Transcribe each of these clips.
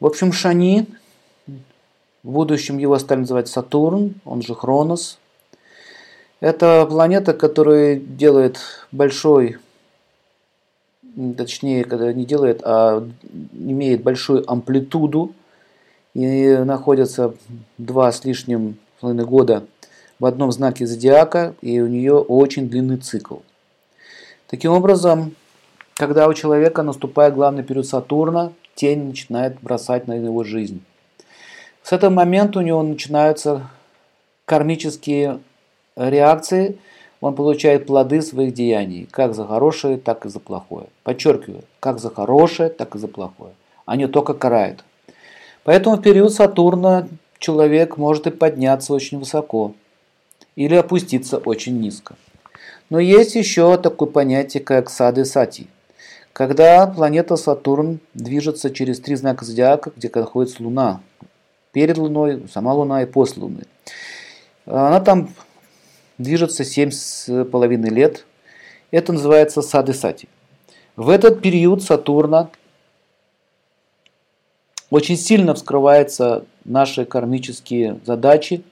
В общем, Шани, в будущем его стали называть Сатурн, он же Хронос. Это планета, которая делает большой, точнее, когда не делает, а имеет большую амплитуду и находится два с лишним половиной года в одном знаке зодиака, и у нее очень длинный цикл. Таким образом, когда у человека наступает главный период Сатурна, тень начинает бросать на его жизнь. С этого момента у него начинаются кармические реакции, он получает плоды своих деяний, как за хорошее, так и за плохое. Подчеркиваю, как за хорошее, так и за плохое, не только карает. Поэтому в период Сатурна человек может и подняться очень высоко или опуститься очень низко. Но есть еще такое понятие, как сады сати – когда планета Сатурн движется через три знака зодиака, где находится Луна, перед Луной, сама Луна и после Луны. Она там движется семь с половиной лет. Это называется Садысати. В этот период Сатурна очень сильно вскрываются наши кармические задачи,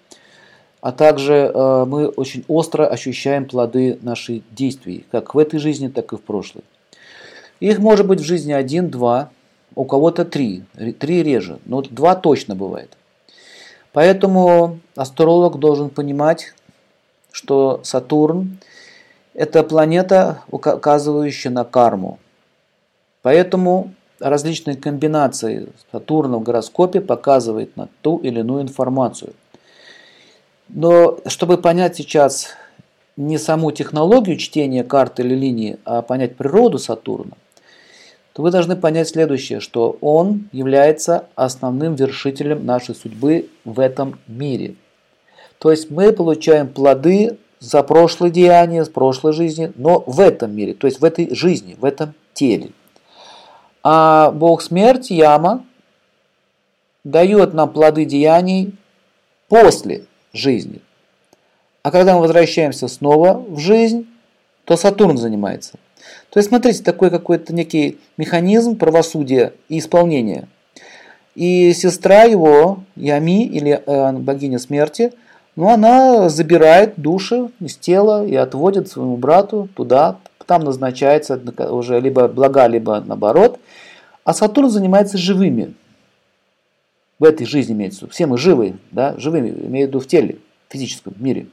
а также э, мы очень остро ощущаем плоды наших действий, как в этой жизни, так и в прошлой. Их может быть в жизни один, два, у кого-то три, три реже, но два точно бывает. Поэтому астролог должен понимать, что Сатурн – это планета, указывающая на карму. Поэтому различные комбинации Сатурна в гороскопе показывают на ту или иную информацию. Но чтобы понять сейчас не саму технологию чтения карты или линии, а понять природу Сатурна, то вы должны понять следующее, что он является основным вершителем нашей судьбы в этом мире. То есть мы получаем плоды за прошлое деяние, с прошлой жизни, но в этом мире, то есть в этой жизни, в этом теле. А Бог смерти, Яма, дает нам плоды деяний после жизни. А когда мы возвращаемся снова в жизнь, то Сатурн занимается то есть, смотрите, такой какой-то некий механизм правосудия и исполнения. И сестра его, Ями, или э, богиня смерти, ну, она забирает души из тела и отводит своему брату туда. Там назначается уже либо блага, либо наоборот. А Сатурн занимается живыми. В этой жизни имеется. Все мы живы, да, живыми, имею в виду в теле, в физическом мире.